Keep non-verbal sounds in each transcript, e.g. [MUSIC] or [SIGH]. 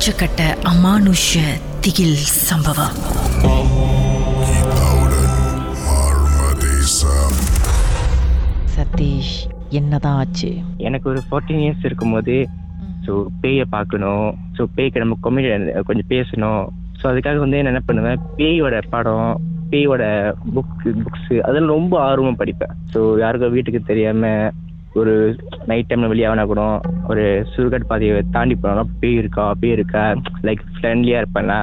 உச்சக்கட்ட அமானுஷ திகில் சம்பவம். சதீஷ் என்னதான் ஆச்சு? எனக்கு ஒரு ஃபோர்டீன் இயர்ஸ் இருக்கும்போது ஸோ பேயை பார்க்கணும். ஸோ பேய்க்கு நம்ம கொமெடியன் கொஞ்சம் பேசணும். ஸோ அதுக்காக வந்து என்ன பண்ணுவேன் பேயோட படம் பேயோட புக் புக்ஸு அதெல்லாம் ரொம்ப ஆர்வமாக படிப்பேன். ஸோ யாருக்கும் வீட்டுக்கு தெரியாமல் ஒரு நைட் டைமில் வெளியாகனா கூட ஒரு சுடுகாட்டு பாதையை தாண்டி போனாலும் பேய் இருக்கா? பேய் இருக்கா? லைக் ஃப்ரெண்ட்லியாக இருப்பேன்ல?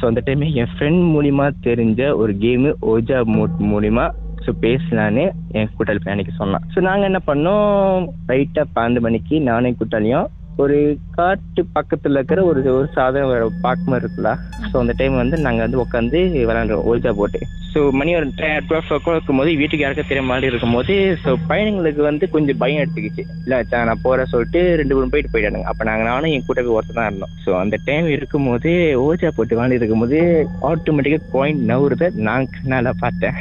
ஸோ அந்த டைம் என் ஃப்ரெண்ட் மூலிமா தெரிஞ்ச ஒரு கேமு ஓஜா மூட் மூலிமா ஸோ பேசலான்னு என் கூட்டாளி அன்னைக்கு சொன்னான். ஸோ நாங்கள் என்ன பண்ணோம்? ரைட்டாக பன்னெண்டு மணிக்கு நானே கூட்டாளியும் ஒரு காட்டு பக்கத்தில் இருக்கிற ஒரு ஒரு சாதம் ஒரு பார்க் மாதிரி இருக்குல்ல? ஸோ அந்த டைம் வந்து நாங்கள் வந்து உட்காந்து விளாண்டுறோம் ஓஜா போட்டு. ஸோ மணி ஒரு டுவெல் ஓ கிளாக் இருக்கும்போது வீட்டுக்கு யாருக்கும் தெரிய மாதிரி இருக்கும்போது ஸோ பையனுங்களுக்கு வந்து கொஞ்சம் பயம் எடுத்துக்கிச்சு. இல்லை நான் போகிறேன் சொல்லிட்டு ரெண்டு மூணு போயிட்டு போயிட்டானுங்க. அப்போ நாங்கள் நானும் என் கூட்டவே ஒருத்தர் தான் இருந்தோம். ஸோ அந்த டைம் இருக்கும்போது ஓஜா போட்டு விளாண்டு இருக்கும்போது ஆட்டோமேட்டிக்காக காயின் நவுறத நான் கண்ணால் பார்த்தேன்.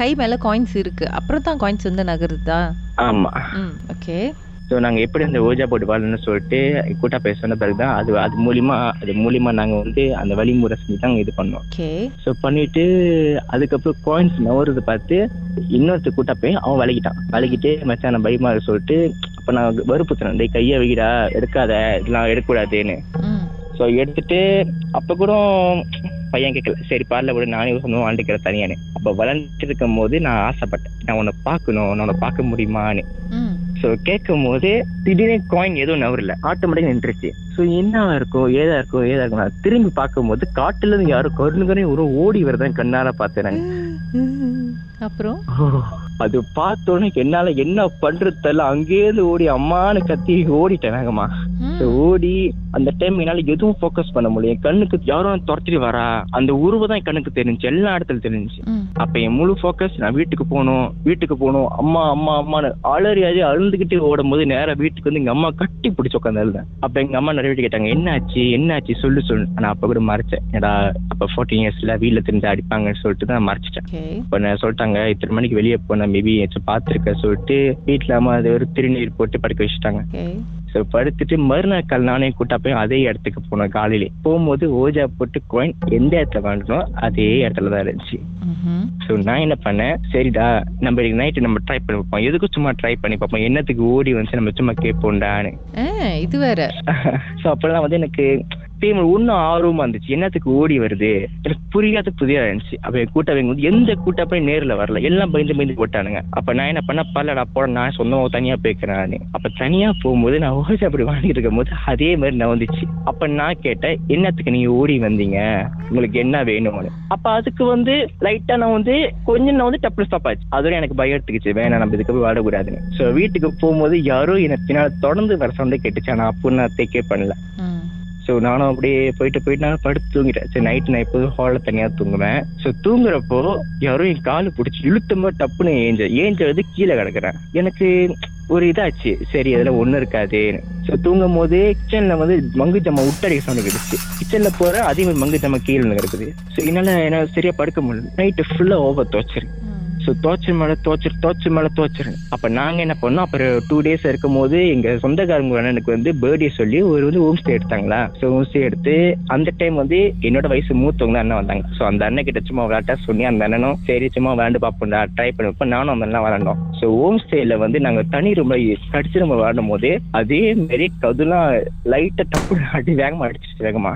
கை மேல காயின்ஸ் இருக்கு. அப்புறம் தான் காயின்ஸ் வந்து நகருதா? ஆமாம் ஓகே ஸோ நாங்கள் எப்படி அந்த ஓஜா போட்டு வாழணும்னு சொல்லிட்டு கூட்டா பேச சொன்ன பிறகு தான். அது அது மூலிமா அது மூலிமா நாங்கள் வந்து அந்த வழிமுறை செஞ்சு தான் இது பண்ணோம். ஸோ பண்ணிட்டு அதுக்கப்புறம் காயின்ஸ் நவருது பார்த்து இன்னொருத்தர் கூட்டா போய் அவன் விலகிட்டான் விலகிட்டு மச்சான் நான் பயமா சொல்லிட்டு அப்போ நான் வறுப்புத்துறேன் டேய் கையை வைடா எடுக்காத இதெல்லாம் எடுக்கக்கூடாதுன்னு. ஸோ எடுத்துட்டு அப்போ கூட பையன் கேட்கல. சரி பாடல விட நானே சொந்தம் வாழ்ந்துக்கிறேன் தனியானு அப்போ வளர்ந்துட்டு இருக்கும் போது நான் ஆசைப்பட்டேன். நான் உன்னை பார்க்கணும் நான் உன்னை பார்க்க முடியுமான்னு. ஸோ கேட்கும் போது திடீர்னு காயின் எதுவும் நவரல ஆட்டோமேட்டிக் நின்றுச்சு ஸோ என்னவா இருக்கும் ஏதா இருக்கும் ஏதா இருக்கும் நான் திரும்பி பார்க்கும்போது காட்டுல இருந்து யாரும் கருணுகனே ஒரு ஓடி வரதான் கண்ணால பார்த்தேன். [LAUGHS] அப்புறம் [LAUGHS] அது பார்த்தோன்னே என்னால என்ன பண்றது தெரியல அங்கேயிருந்து ஓடி அம்மான்னு கத்தி ஓடிட்டேன் வேகமா ம். So, ஓடி அந்த டைம் என்னால எதுவும் ஃபோக்கஸ் பண்ண முடியும் என் கண்ணுக்கு யாரும் துரத்திட்டு வரா. அந்த உருவம் தான் என் கண்ணுக்கு தெரிஞ்சு எல்லா இடத்துல தெரிஞ்சு. அப்ப என் முழு ஃபோக்கஸ் நான் வீட்டுக்கு போகணும் வீட்டுக்கு போகணும். அம்மா அம்மா அம்மான்னு அலறி அழி அழுந்துகிட்டு ஓடும் போது நேரா வீட்டுக்கு வந்து எங்க அம்மா கட்டி பிடிச்சி உட்காந்து அழுதேன். அப்ப எங்க அம்மா நிறைய கேட்டாங்க என்ன ஆச்சு? என்ன ஆச்சு? சொல்லு சொல்லு. ஆனா அப்ப கூட மறைச்சேன். ஏடா அப்ப ஃபோர்டீன் இயர்ஸ்ல வீட்டுல தெரிஞ்சு அடிப்பாங்கன்னு சொல்லிட்டு தான் மறைச்சிட்டேன். இப்போ நான் சொல்லிட்டாங்க இத்தனை மணிக்கு வெளியே போன மேபி ஏதாச்சும் பார்த்துருக்க சொல்லிட்டு வீட்டில் அம்மா அது ஒரு திருநீர் போட்டு படுக்க வச்சுட்டாங்க. ஸோ படுத்துட்டு மறுநாள் கால் நானே கூட்டா போய் அதே இடத்துக்கு போனோம் காலையிலே. போகும்போது ஓஜா போட்டு கோயின் எந்த இடத்துல வாங்கினோம் அதே இடத்துல தான் இருந்துச்சு. ஸோ நான் என்ன பண்ணேன்? சரிடா நம்ம நைட்டு நம்ம ட்ரை பண்ணி பார்ப்போம். எதுக்கும் சும்மா ட்ரை பண்ணி பார்ப்போம்? என்னத்துக்கு ஓடி வந்து நம்ம சும்மா கேட்போம்டான்னு. இது வேற. [LAUGHS] ஸோ அப்பெல்லாம் வந்து எனக்கு பேமெண்ட் இன்னும் ஆர்வமா இருந்துச்சு. என்னத்துக்கு ஓடி வருது? எனக்கு புரியாத புதியா இருந்துச்சு. அப்போ கூட்டவங்க வந்து எந்த கூட்டப்பையும் நேரில் வரல. எல்லாம் பயந்து பயந்து போட்டானுங்க. அப்ப நான் என்ன பண்ண பல்லடா போட நான் சொந்தமாக தனியாக போய்க்கிறேன் அப்ப அப்போ தனியாக போகும்போது நான் ஓசி அப்படி வாங்கிட்டு இருக்கும் போது அதே மாதிரி நான் வந்துச்சு அப்ப நான் கேட்டேன் என்னத்துக்கு நீங்க ஓடி வந்தீங்க? உங்களுக்கு என்ன வேணும்னு? அப்போ அதுக்கு வந்து லைட்டா நான் வந்து கொஞ்சம் நான் வந்து டப்பு ஸ்டாப் ஆச்சு. அதோட எனக்கு பயம் எடுத்துக்கிச்சு. வேணாம் நம்ம இதுக்கு போய் வாடக்கூடாதுன்னு. ஸோ வீட்டுக்கு போகும்போது யாரோ என்னை பின்னால் தொடர்ந்து வர சவுண்டே கேட்டுச்சு. ஆனால் அப்போ நான் தேக்கே பண்ணல. ஸோ நானும் அப்படியே போயிட்டு போயிட்டு நான் படுத்து தூங்கிட்டேன். சரி நைட்டு நான் எப்போதும் ஹாலில் தனியாக தூங்குவேன். ஸோ தூங்குறப்போ யாரும் என் காலு பிடிச்சி இழுத்தமாக டப்புன்னு ஏஞ்ச ஏஞ்சது கீழே கிடக்குறேன். எனக்கு ஒரு இதாச்சு. சரி அதில் ஒன்றும் இருக்காதுன்னு ஸோ தூங்கும் போது கிச்சனில் வந்து மங்கு ஜாமா விட்டடிக்க சவுண்ட் கிடைச்சு கிச்சனில் போகிற அதே மாதிரி மங்கு ஜாமா கீழே கிடக்குது ஸோ என்னால் என்னால் சரியாக படுக்க முடியல. நைட்டு ஃபுல்லாக ஓவர் துவச்சிருக்கு ஸோ தோச்சு மேலே தோச்சிரு தோச்சு மேலே தோச்சிரு. அப்போ நாங்கள் என்ன பண்ணோம்? அப்புறம் டூ டேஸ் இருக்கும் போது எங்கள் சொந்தக்காரங்க அண்ணனுக்கு வந்து பர்த்டே சொல்லி ஒரு வந்து ஹோம் ஸ்டே எடுத்தாங்களா? ஸோ ஹோம் ஸ்டே எடுத்து அந்த டைம் வந்து என்னோட வயசு மூத்தவங்க அண்ணன் வந்தாங்க. ஸோ அந்த அண்ணன் கிட்ட சும்மா விளையாட்டா சொல்லி அந்த அண்ணனும் சரி சும்மா விளையாண்டு பார்ப்போம்டா ட்ரை பண்ணி வைப்போம் நானும் அந்த அண்ணன் விளாண்டோம் ஸோ ஹோம் ஸ்டேல வந்து நாங்கள் தனி ரொம்ப கடிச்சு நம்ம விளாடும் போது அதே மாதிரி கதுலாம் லைட்டாக டப்பு அடி வேகமாக அடிச்சிச்சு வேகமா.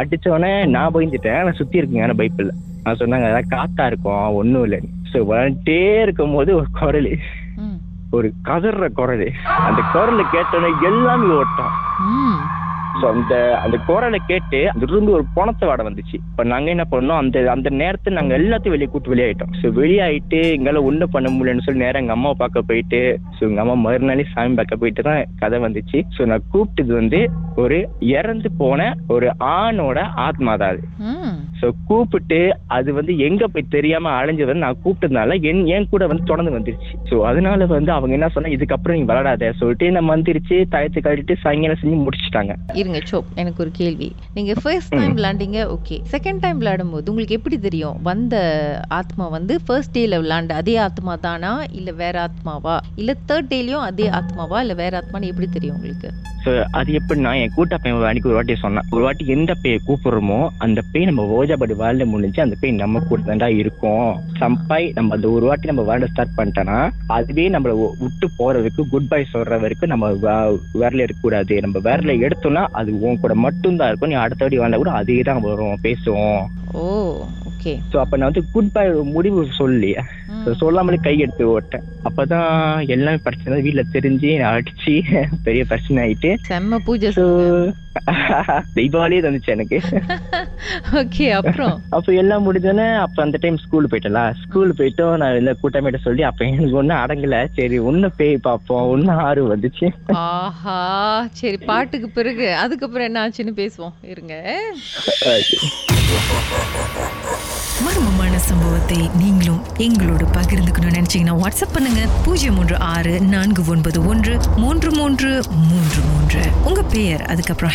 அடிச்ச உடனே நான் பயந்துட்டேன். நான் சுத்தி இருக்குங்க ஆனால் பைப்பில் நான் சொன்னாங்க அதான் காத்தா இருக்கும் ஒன்றும் இல்லைன்னு ஸோ வந்துட்டே இருக்கும் போது ஒரு குரல். ஒரு கதற குரல். அந்த குரலை கேட்டோன்னே எல்லாமே ஓட்டம். ஸோ அந்த அந்த குரலை கேட்டு அதுல இருந்து ஒரு பணத்தை வாட வந்துச்சு. இப்போ நாங்கள் என்ன பண்ணோம்? அந்த அந்த நேரத்தை நாங்கள் எல்லாத்தையும் வெளியே கூட்டு வெளியாயிட்டோம் ஸோ வெளியாயிட்டு எங்களால் ஒன்றும் பண்ண முடியலன்னு சொல்லி நேரம் எங்கள் அம்மாவை பார்க்க போயிட்டு ஸோ எங்கள் அம்மா மறுநாளே சாமி பார்க்க போயிட்டு தான் கதை வந்துச்சு. ஸோ நான் கூப்பிட்டது வந்து ஒரு இறந்து போன ஒரு ஆணோட ஆத்மா தான் அது. ஸோ கூப்பிட்டு அது வந்து எங்க போய் தெரியாம அலைஞ்சு வந்து நான் கூப்பிட்டதுனால என் என் கூட வந்து தொடர்ந்து வந்துருச்சு. ஸோ அதனால வந்து அவங்க என்ன சொன்னா இதுக்கப்புறம் நீ விளாடாத சொல்லிட்டு நம்ம வந்துருச்சு தயத்து கட்டிட்டு சாயங்காலம் செஞ்சு முடிச்சிட்டாங்க. இருங்க சோ எனக்கு ஒரு கேள்வி. நீங்க ஃபர்ஸ்ட் டைம் விளையாண்டீங்க ஓகே செகண்ட் டைம் விளையாடும் போது உங்களுக்கு எப்படி தெரியும் வந்த ஆத்மா வந்து ஃபர்ஸ்ட் டேல விளையாண்ட அதே ஆத்மா தானா இல்ல வேற ஆத்மாவா? இல்ல தேர்ட் டேலயும் அதே ஆத்மாவா இல்ல வேற ஆத்மான்னு எப்படி தெரியும் உங்களுக்கு? ஸோ அது எப்படின்னா என் கூட்ட பையன் அன்னைக்கு ஒரு வாட்டி சொன்னான். ஒரு வாட்டி எந்த பேயை கூப்பிடுறோமோ அந்த பேய் நம்ம ஓஜாபடி வாழ்ல முடிஞ்சு அந்த பேய் நம்ம கூட தான்டா இருக்கும். சம்பாய் நம்ம அந்த ஒரு வாட்டி நம்ம வாழ்ல ஸ்டார்ட் பண்ணிட்டோம்னா அதுவே நம்மள விட்டு போறதுக்கு குட் பை சொல்ற வரைக்கும் நம்ம விரல இருக்கக்கூடாது நம்ம விரல எடுத்தோம்னா அது உன் கூட மட்டும்தான் இருக்கும். நீ அடுத்த வாட்டி வாழ்ந்தா கூட அதே தான் வரும். பேசுவோம். ஓ ஓகே ஸோ அப்ப நான் வந்து குட் பை முடிவு சொல்லி So, சொல்லாமலே கை எடுத்து ஓட்டேன். அப்பதான் எல்லாமே பிரச்சனை வீட்டுல தெரிஞ்சு அடிச்சு [LAUGHS] பெரிய பிரச்சனை ஆயிட்டு. செம்ம பூஜை [LAUGHS] தீபாவளியே தந்துச்சு எனக்கு. ஓகே அப்புறம்? [LAUGHS] அப்ப எல்லாம் முடிஞ்சோன்னே அப்ப அந்த டைம் ஸ்கூல் போயிட்டல ஸ்கூல் போயிட்டோம் நான் இந்த கூட்டமேட்ட சொல்லி அப்ப எனக்கு ஒன்னும் அடங்கல. சரி ஒன்னும் பேய் பார்ப்போம். ஒன்னும் ஆறு வந்துச்சு. ஆஹா சரி பாட்டுக்கு பிறகு. அதுக்கப்புறம் என்ன ஆச்சுன்னு பேசுவோம். இருங்க. மர்மமான சம்பவத்தை நீங்களும் எங்களோடு பகிர்ந்துக்கணும்னு நினைச்சீங்கன்னா வாட்ஸ்அப் பண்ணுங்க. பூஜ்ஜியம் மூன்று ஆறு நான்கு ஒன்பது ஒன்று மூன்று மூன்று மூன்று மூன்று. உங்க பெயர் அதுக்கப்புறம்